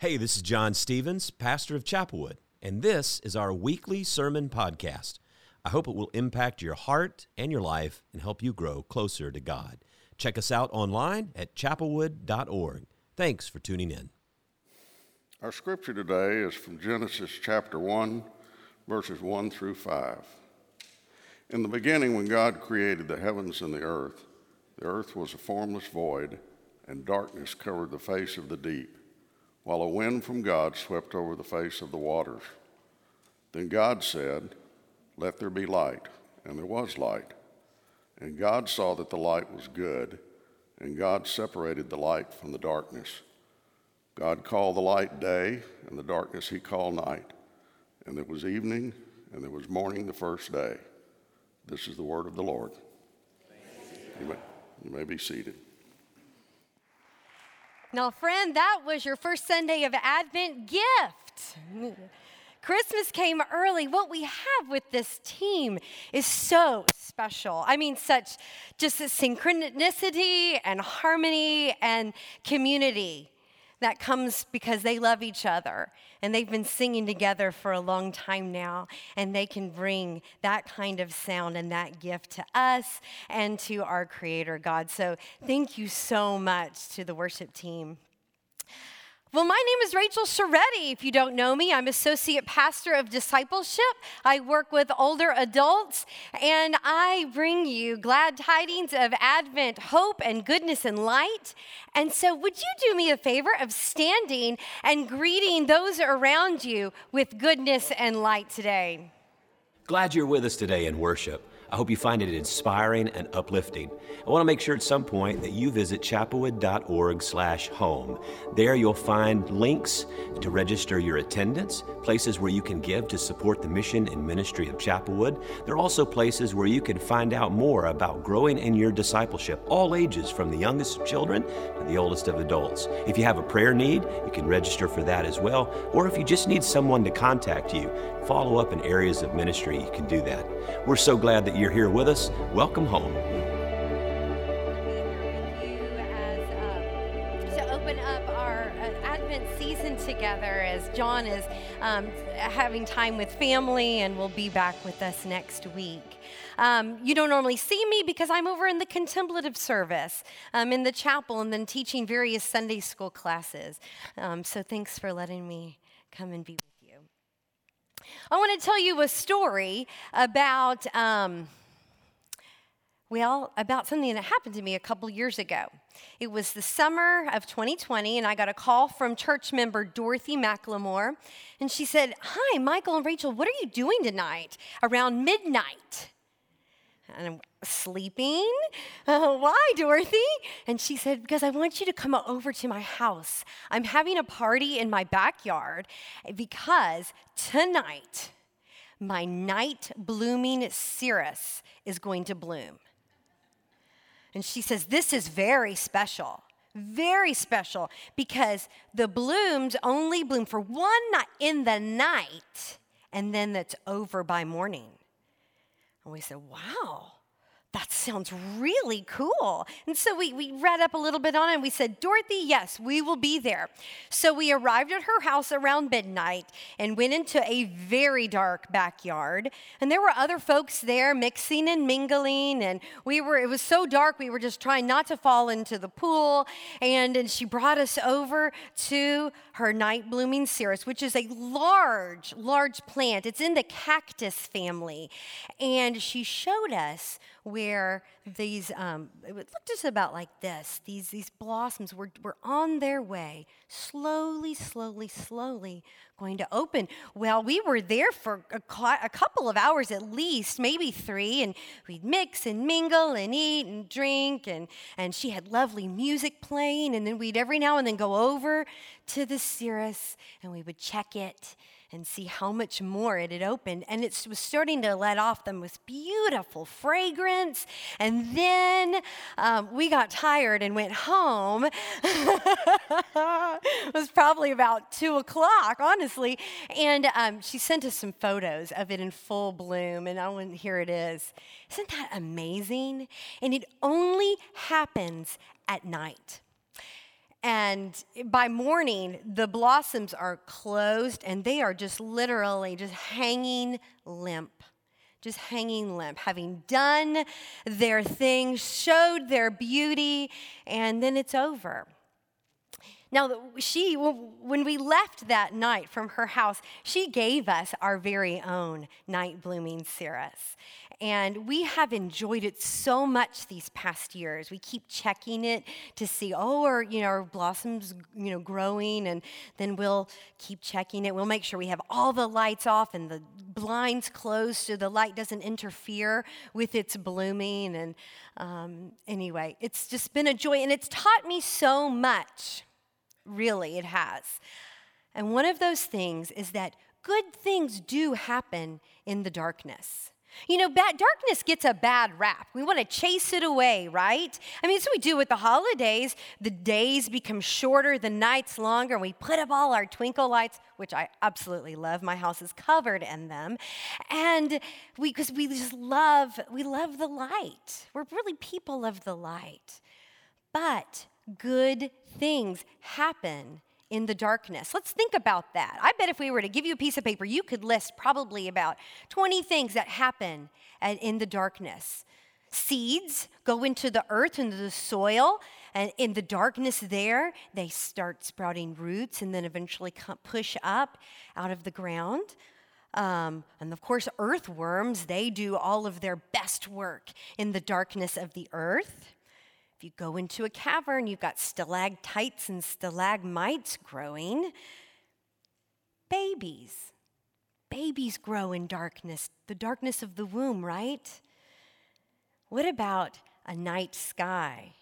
Hey, this is John Stephens, pastor of Chapelwood, and this is our weekly sermon podcast. I hope it will impact your heart and your life and help you grow closer to God. Check us out online at chapelwood.org. Thanks for tuning in. Our scripture today is from Genesis chapter 1, verses 1 through 5. In the beginning, when God created the heavens and the earth, the earth was a formless void, and darkness covered the face of the deep while a wind from God swept over the face of the waters. Then God said, Let there be light, and there was light. And God saw that the light was good, and God separated the light from the darkness. God called the light day, and the darkness he called night. And there was evening, and there was morning the first day. This is the word of the Lord. You may, you may be seated. Now, friend, that was your first Sunday of Advent gift. Christmas came early. What we have with this team is so special. I mean, such just a synchronicity and harmony and community that comes because they love each other and they've been singing together for a long time now and they can bring that kind of sound and that gift to us and to our creator god. So thank you so much to the worship team well, my name is Rachel Sharetti. If you don't know me, I'm Associate Pastor of Discipleship. I work with older adults, and I bring you glad tidings of Advent, hope, and goodness and light. And so, would you do me a favor of standing and greeting those around you with goodness and light today? Glad you're with us today in worship. I hope you find it inspiring and uplifting. I want to make sure at some point that you visit chapelwood.org/home. There you'll find links to register your attendance, places where you can give to support the mission and ministry of Chapelwood. There are also places where you can find out more about growing in your discipleship, all ages from the youngest of children to the oldest of adults. If you have a prayer need, you can register for that as well, or if you just need someone to contact you, follow up in areas of ministry, you can do that. We're so glad that you're here with us. Welcome home. We're here with you to open up our Advent season together as John is um, having time with family and will be back with us next week. Um, you don't normally see me because I'm over in the contemplative service um, in the chapel and then teaching various Sunday school classes. Um, so thanks for letting me come and be with you. I want to tell you a story about. Um, well, about something that happened to me a couple years ago. It was the summer of 2020, and I got a call from church member Dorothy McLemore. And she said, Hi, Michael and Rachel, what are you doing tonight around midnight? And sleeping. Uh, why, Dorothy? And she said, Because I want you to come over to my house. I'm having a party in my backyard because tonight, my night blooming cereus is going to bloom. And she says, This is very special. Very special because the blooms only bloom for one night in the night and then that's over by morning. And we said, Wow, that sounds really cool. And so we, we read up a little bit on it and we said, Dorothy, yes, we will be there. So we arrived at her house around midnight and went into a very dark backyard. And there were other folks there mixing and mingling. And we were, it was so dark, we were just trying not to fall into the pool. And, and she brought us over to her night blooming cereus, which is a large, large plant. It's in the cactus family. And she showed us where these, um, it looked just about like this. These, these blossoms were, were on their way, slowly, slowly, slowly going to open. Well, we were there for a, a couple of hours at least, maybe three, and we'd mix and mingle and eat and drink. And, and she had lovely music playing. And then we'd every now and then go over to the cereus and we would check it and see how much more it had opened. And it was starting to let off the most beautiful fragrance. And then um, we got tired and went home. it was probably about two o'clock, honestly. And um, she sent us some photos of it in full bloom. And and here it is. Isn't that amazing? And it only happens at night. And by morning, the blossoms are closed and they are just literally just hanging limp. Just hanging limp, having done their thing, showed their beauty, and then it's over. Now, she, when we left that night from her house, she gave us our very own night blooming cereus. And we have enjoyed it so much these past years. We keep checking it to see, oh, are, you know, our blossoms, you know, growing? And then we'll keep checking it. We'll make sure we have all the lights off and the blinds closed so the light doesn't interfere with its blooming. And um, anyway, it's just been a joy. And it's taught me so much Really, it has. And one of those things is that good things do happen in the darkness. You know, bad, darkness gets a bad rap. We want to chase it away, right? I mean, what we do with the holidays. The days become shorter, the nights longer, and we put up all our twinkle lights, which I absolutely love. My house is covered in them. And we, because we just love, we love the light. We're really people of the light. But good things happen in the darkness. Let's think about that. I bet if we were to give you a piece of paper, you could list probably about 20 things that happen in the darkness. Seeds go into the earth, into the soil, and in the darkness there, they start sprouting roots and then eventually push up out of the ground. Um, and of course, earthworms, they do all of their best work in the darkness of the earth. If you go into a cavern, you've got stalactites and stalagmites growing. Babies. Babies grow in darkness, the darkness of the womb, right? What about a night sky?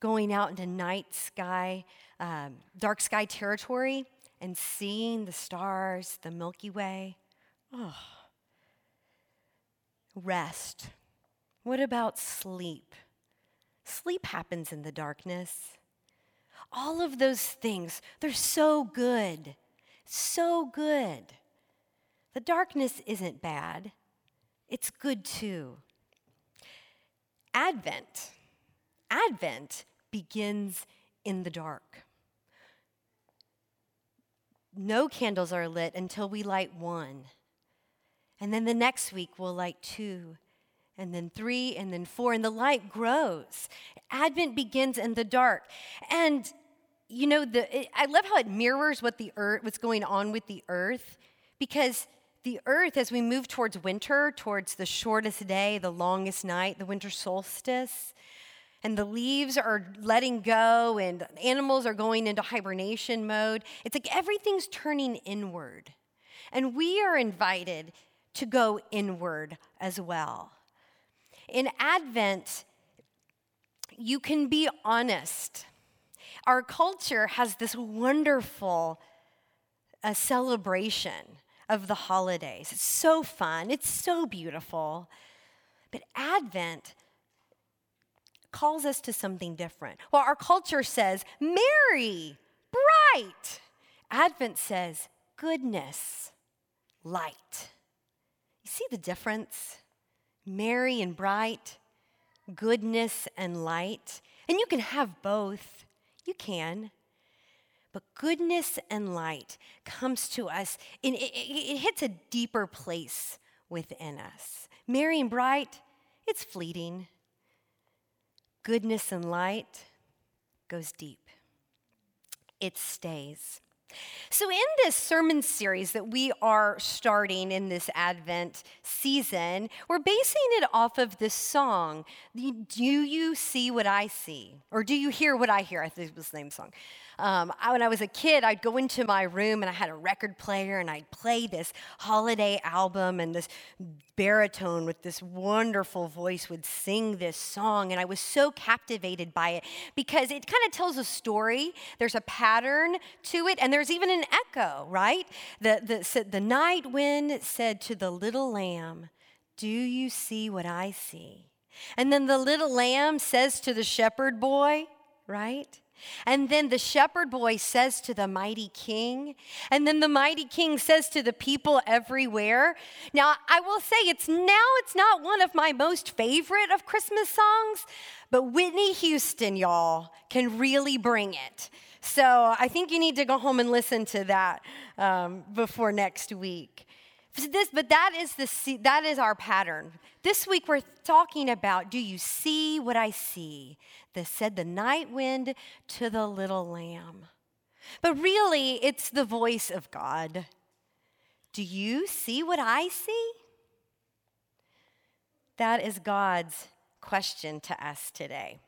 Going out into night sky, um, dark sky territory, and seeing the stars, the Milky Way. Oh. Rest. What about sleep? Sleep happens in the darkness. All of those things, they're so good, so good. The darkness isn't bad, it's good too. Advent, Advent begins in the dark. No candles are lit until we light one. And then the next week we'll light two and then three, and then four, and the light grows. Advent begins in the dark. And you know, the, it, I love how it mirrors what the earth, what's going on with the earth, because the earth, as we move towards winter, towards the shortest day, the longest night, the winter solstice, and the leaves are letting go, and animals are going into hibernation mode. It's like everything's turning inward. And we are invited to go inward as well. In Advent, you can be honest. Our culture has this wonderful uh, celebration of the holidays. It's so fun, it's so beautiful. But Advent calls us to something different. Well, our culture says, merry, bright. Advent says, goodness, light. You see the difference? Merry and bright, goodness and light. And you can have both. You can. But goodness and light comes to us, and it, it, it hits a deeper place within us. Merry and bright, it's fleeting. Goodness and light goes deep, it stays. So, in this sermon series that we are starting in this Advent season, we're basing it off of this song, Do You See What I See? Or Do You Hear What I Hear? I think it was the name song. Um, I, when I was a kid, I'd go into my room and I had a record player and I'd play this holiday album, and this baritone with this wonderful voice would sing this song. And I was so captivated by it because it kind of tells a story. There's a pattern to it, and there's even an echo, right? The, the, the night wind said to the little lamb, Do you see what I see? And then the little lamb says to the shepherd boy, right? And then the shepherd boy says to the mighty king, and then the mighty king says to the people everywhere. Now, I will say it's now it's not one of my most favorite of Christmas songs, but Whitney Houston, y'all, can really bring it. So I think you need to go home and listen to that um, before next week. This, but that is, the, that is our pattern. This week we're talking about do you see what I see? That said the night wind to the little lamb. But really, it's the voice of God. Do you see what I see? That is God's question to us today.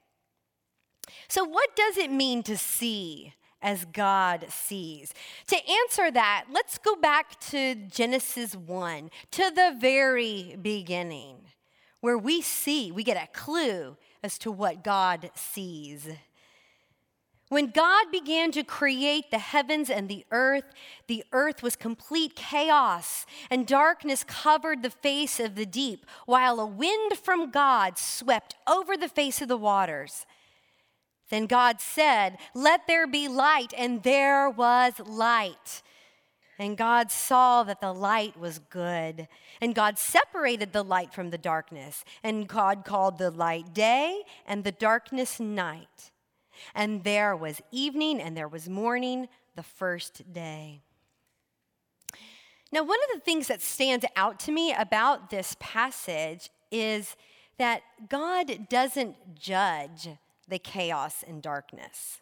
So, what does it mean to see as God sees? To answer that, let's go back to Genesis 1, to the very beginning, where we see, we get a clue as to what God sees. When God began to create the heavens and the earth, the earth was complete chaos, and darkness covered the face of the deep, while a wind from God swept over the face of the waters. Then God said, Let there be light, and there was light. And God saw that the light was good. And God separated the light from the darkness. And God called the light day and the darkness night. And there was evening and there was morning the first day. Now, one of the things that stands out to me about this passage is that God doesn't judge the chaos and darkness.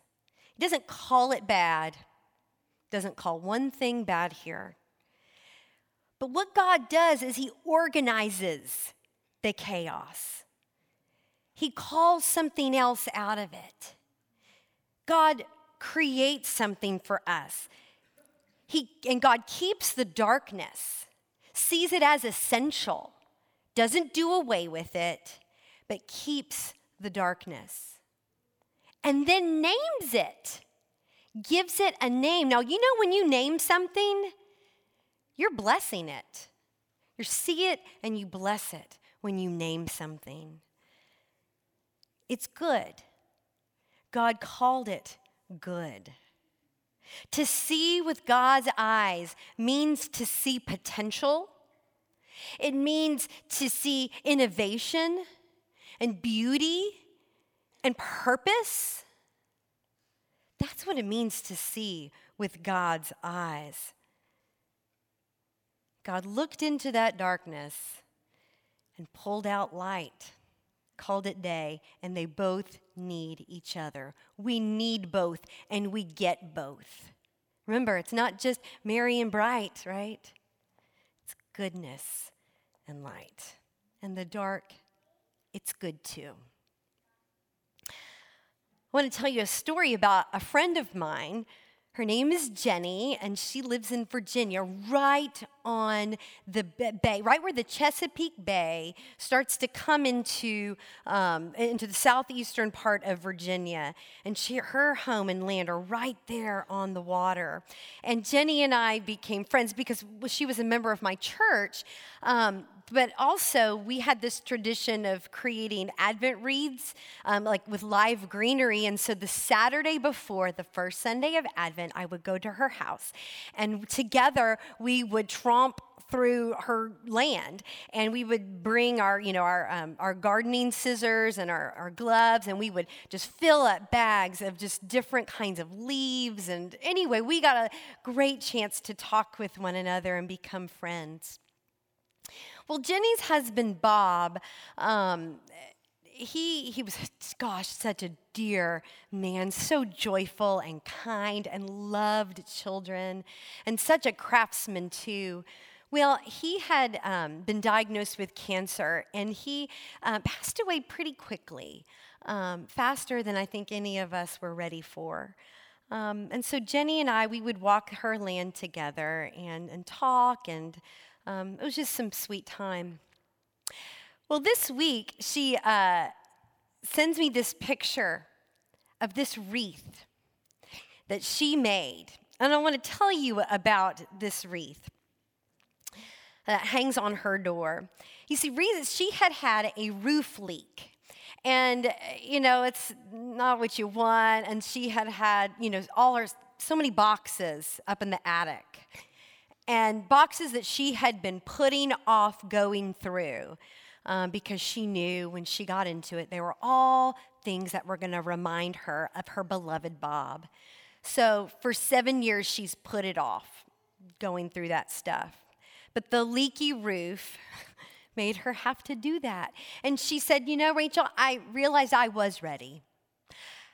He doesn't call it bad, doesn't call one thing bad here. But what God does is He organizes the chaos, He calls something else out of it. God creates something for us. He, and God keeps the darkness, sees it as essential, doesn't do away with it, but keeps the darkness and then names it, gives it a name. Now, you know, when you name something, you're blessing it. You see it and you bless it when you name something. It's good. God called it good. To see with God's eyes means to see potential. It means to see innovation and beauty and purpose. That's what it means to see with God's eyes. God looked into that darkness and pulled out light, called it day, and they both need each other. We need both, and we get both. Remember, it's not just merry and bright, right? It's goodness and light. And the dark, it's good too. I want to tell you a story about a friend of mine. Her name is Jenny, and she lives in Virginia, right on the bay, right where the Chesapeake Bay starts to come into, um, into the southeastern part of Virginia. And she, her home and land are right there on the water. And Jenny and I became friends because she was a member of my church. Um, but also we had this tradition of creating Advent wreaths, um, like with live greenery. And so the Saturday before the first Sunday of Advent, I would go to her house, and together we would tromp through her land. And we would bring our you know our, um, our gardening scissors and our, our gloves. And we would just fill up bags of just different kinds of leaves. And anyway we got a great chance to talk with one another and become friends well, Jenny's husband, Bob, um, he, he was, gosh, such a dear man, so joyful and kind and loved children, and such a craftsman, too. Well, he had um, been diagnosed with cancer and he uh, passed away pretty quickly, um, faster than I think any of us were ready for. Um, and so Jenny and I, we would walk her land together and, and talk and um, it was just some sweet time. Well, this week, she uh, sends me this picture of this wreath that she made. And I want to tell you about this wreath that hangs on her door. You see, she had had a roof leak. And, you know, it's not what you want. And she had had, you know, all her, so many boxes up in the attic. And boxes that she had been putting off going through um, because she knew when she got into it, they were all things that were going to remind her of her beloved Bob. So for seven years, she's put it off going through that stuff. But the leaky roof made her have to do that. And she said, You know, Rachel, I realized I was ready.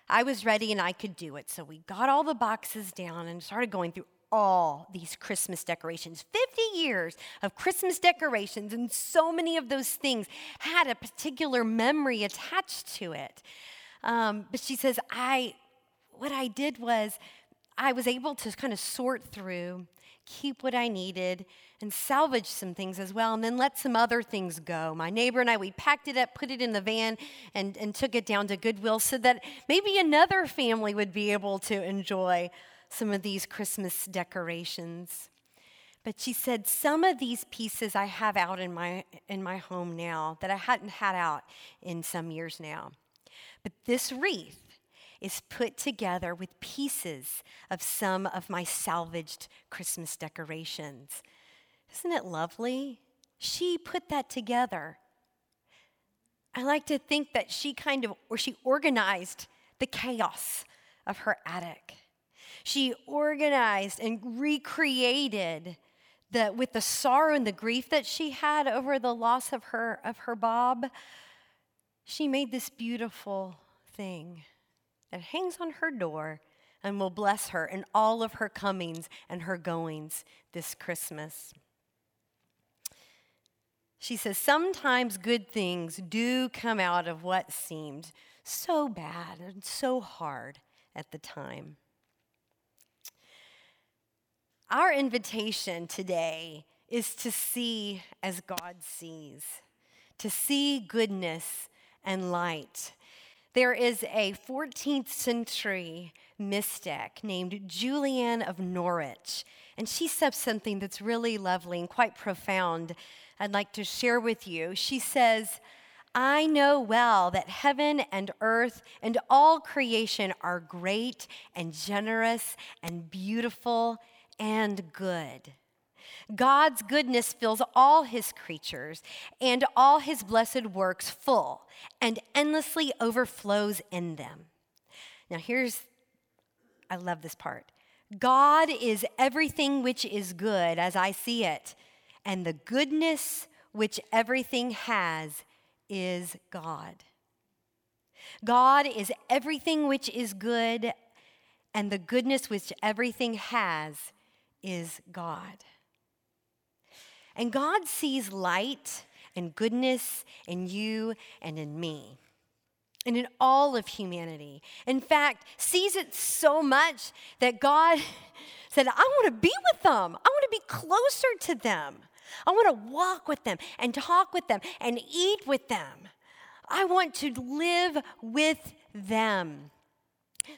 I was ready and I could do it. So we got all the boxes down and started going through all these Christmas decorations. 50 years of Christmas decorations, and so many of those things had a particular memory attached to it. Um, but she says, I, what I did was, I was able to kind of sort through, keep what I needed, and salvage some things as well, and then let some other things go. My neighbor and I, we packed it up, put it in the van, and, and took it down to Goodwill so that maybe another family would be able to enjoy some of these Christmas decorations. But she said, Some of these pieces I have out in my, in my home now that I hadn't had out in some years now. But this wreath is put together with pieces of some of my salvaged Christmas decorations. Isn't it lovely? She put that together. I like to think that she kind of, or she organized the chaos of her attic. She organized and recreated the, with the sorrow and the grief that she had over the loss of her, of her Bob. She made this beautiful thing that hangs on her door and will bless her in all of her comings and her goings this Christmas. She says, Sometimes good things do come out of what seemed so bad and so hard at the time. Our invitation today is to see as God sees, to see goodness and light. There is a 14th century mystic named Julian of Norwich, and she says something that's really lovely and quite profound. I'd like to share with you. She says, I know well that heaven and earth and all creation are great and generous and beautiful and good. God's goodness fills all his creatures and all his blessed works full and endlessly overflows in them. Now, here's, I love this part. God is everything which is good as I see it, and the goodness which everything has is God. God is everything which is good, and the goodness which everything has is God. And God sees light and goodness in you and in me and in all of humanity. In fact, sees it so much that God said, I want to be with them. I want to be closer to them. I want to walk with them and talk with them and eat with them. I want to live with them.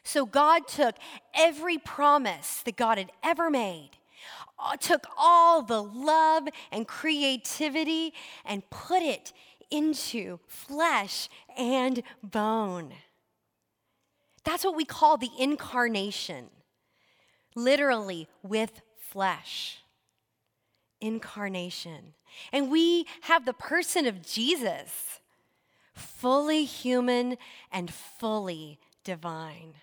So God took every promise that God had ever made, uh, took all the love and creativity and put it into flesh and bone. That's what we call the incarnation, literally with flesh. Incarnation. And we have the person of Jesus, fully human and fully divine.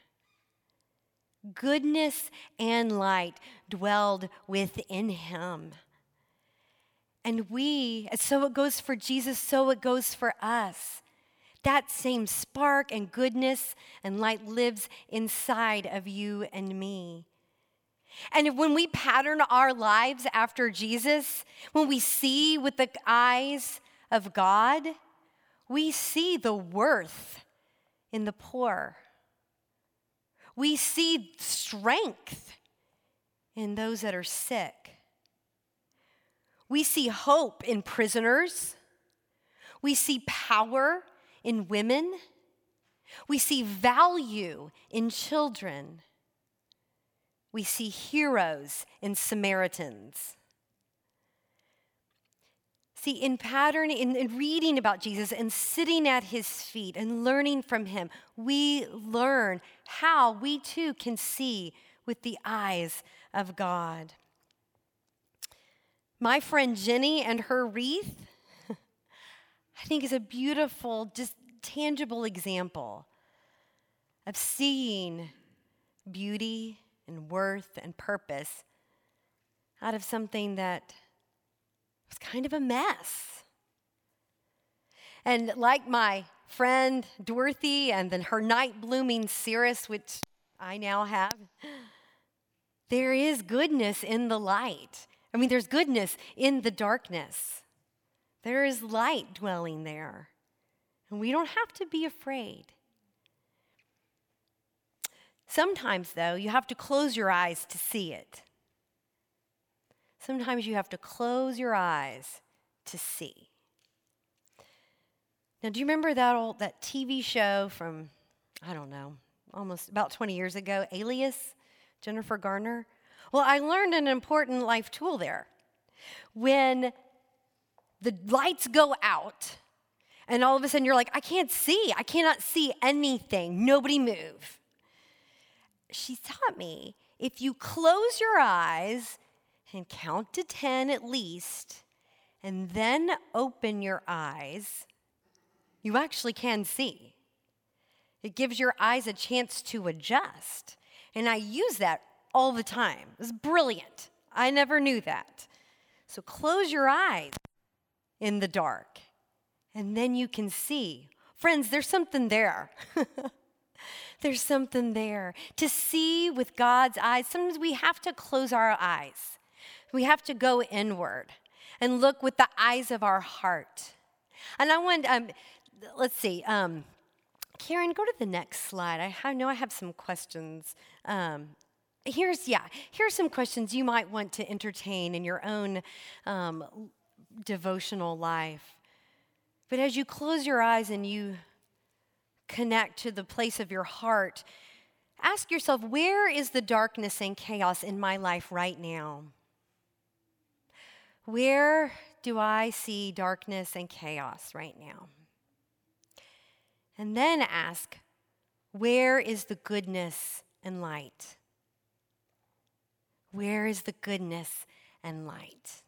Goodness and light dwelled within him. And we, so it goes for Jesus, so it goes for us. That same spark and goodness and light lives inside of you and me. And when we pattern our lives after Jesus, when we see with the eyes of God, we see the worth in the poor. We see strength in those that are sick. We see hope in prisoners. We see power in women. We see value in children. We see heroes in Samaritans. See, in pattern, in, in, reading about Jesus and sitting at his feet and learning from him, we learn how we too can see with the eyes of God. My friend Jenny and her wreath, I think, is a beautiful, just tangible example of seeing beauty and worth and purpose out of something that was kind of a mess. And like my friend Dorothy and then her night blooming cereus, which I now have, there is goodness in the light. I mean, there's goodness in the darkness. There is light dwelling there. And we don't have to be afraid. Sometimes, though, you have to close your eyes to see it. Sometimes you have to close your eyes to see. Now, do you remember that old that TV show from I don't know, almost about 20 years ago, Alias, Jennifer Garner? Well, I learned an important life tool there. When the lights go out, and all of a sudden you're like, I can't see. I cannot see anything. Nobody move. She taught me if you close your eyes and count to 10 at least, and then open your eyes, you actually can see. It gives your eyes a chance to adjust. And I use that all the time. It's brilliant. I never knew that. So close your eyes in the dark, and then you can see. Friends, there's something there. there's something there. To see with God's eyes, sometimes we have to close our eyes. We have to go inward and look with the eyes of our heart. And I want, um, let's see, um, Karen, go to the next slide. I, I know I have some questions. Um, here's, yeah, here's some questions you might want to entertain in your own um, devotional life. But as you close your eyes and you connect to the place of your heart, ask yourself where is the darkness and chaos in my life right now? Where do I see darkness and chaos right now? And then ask, where is the goodness and light? Where is the goodness and light?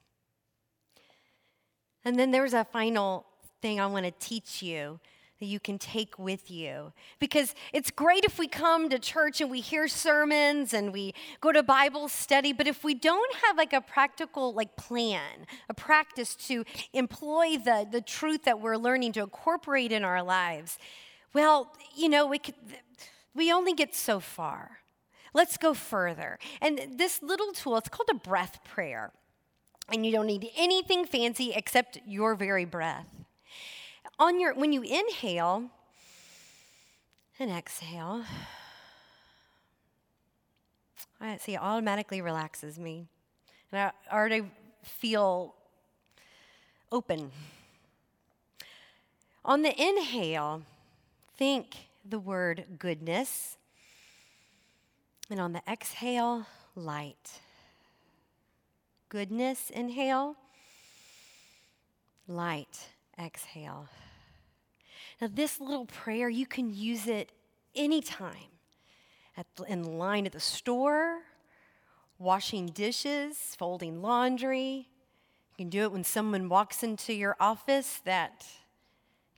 And then there's a final thing I want to teach you that you can take with you. Because it's great if we come to church and we hear sermons and we go to Bible study, but if we don't have like a practical like plan, a practice to employ the, the truth that we're learning to incorporate in our lives, well, you know, we could, we only get so far. Let's go further. And this little tool, it's called a breath prayer. And you don't need anything fancy except your very breath on your when you inhale and exhale, I see it automatically relaxes me. And I already feel open. On the inhale, think the word goodness. And on the exhale, light. Goodness, inhale. Light, exhale. Now, this little prayer, you can use it anytime at, in line at the store, washing dishes, folding laundry. You can do it when someone walks into your office that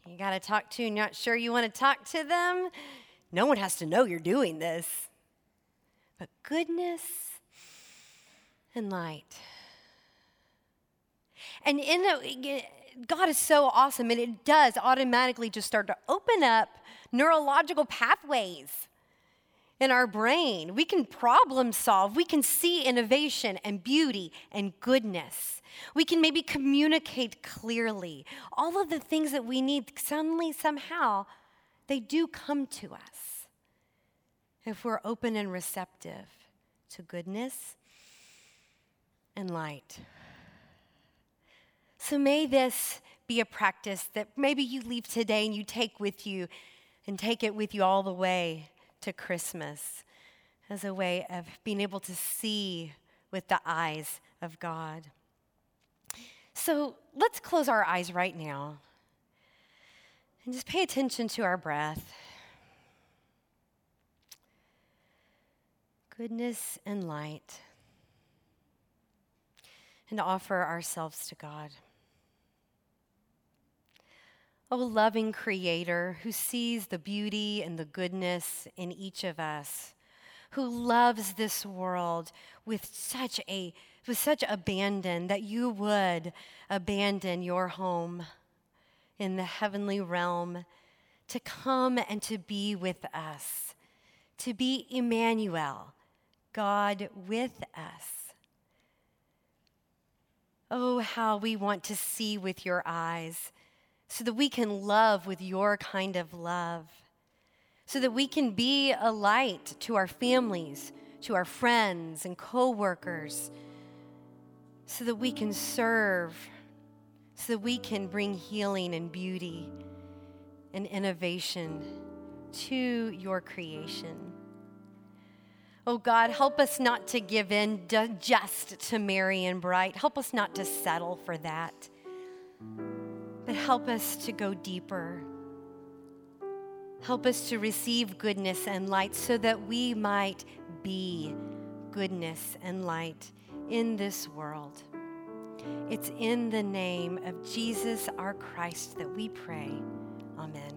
you got to talk to not sure you want to talk to them. No one has to know you're doing this. But goodness and light. And in the, God is so awesome, and it does automatically just start to open up neurological pathways in our brain. We can problem solve, we can see innovation and beauty and goodness. We can maybe communicate clearly. All of the things that we need, suddenly, somehow, they do come to us if we're open and receptive to goodness and light. So may this be a practice that maybe you leave today and you take with you and take it with you all the way to Christmas as a way of being able to see with the eyes of God. So let's close our eyes right now and just pay attention to our breath. Goodness and light. And offer ourselves to God. O loving Creator who sees the beauty and the goodness in each of us, who loves this world with such a with such abandon that you would abandon your home in the heavenly realm to come and to be with us, to be Emmanuel, God with us. Oh, how we want to see with your eyes so that we can love with your kind of love, so that we can be a light to our families, to our friends and coworkers, so that we can serve, so that we can bring healing and beauty and innovation to your creation. Oh God, help us not to give in just to Merry and Bright. Help us not to settle for that but help us to go deeper. Help us to receive goodness and light so that we might be goodness and light in this world. It's in the name of Jesus our Christ that we pray. Amen.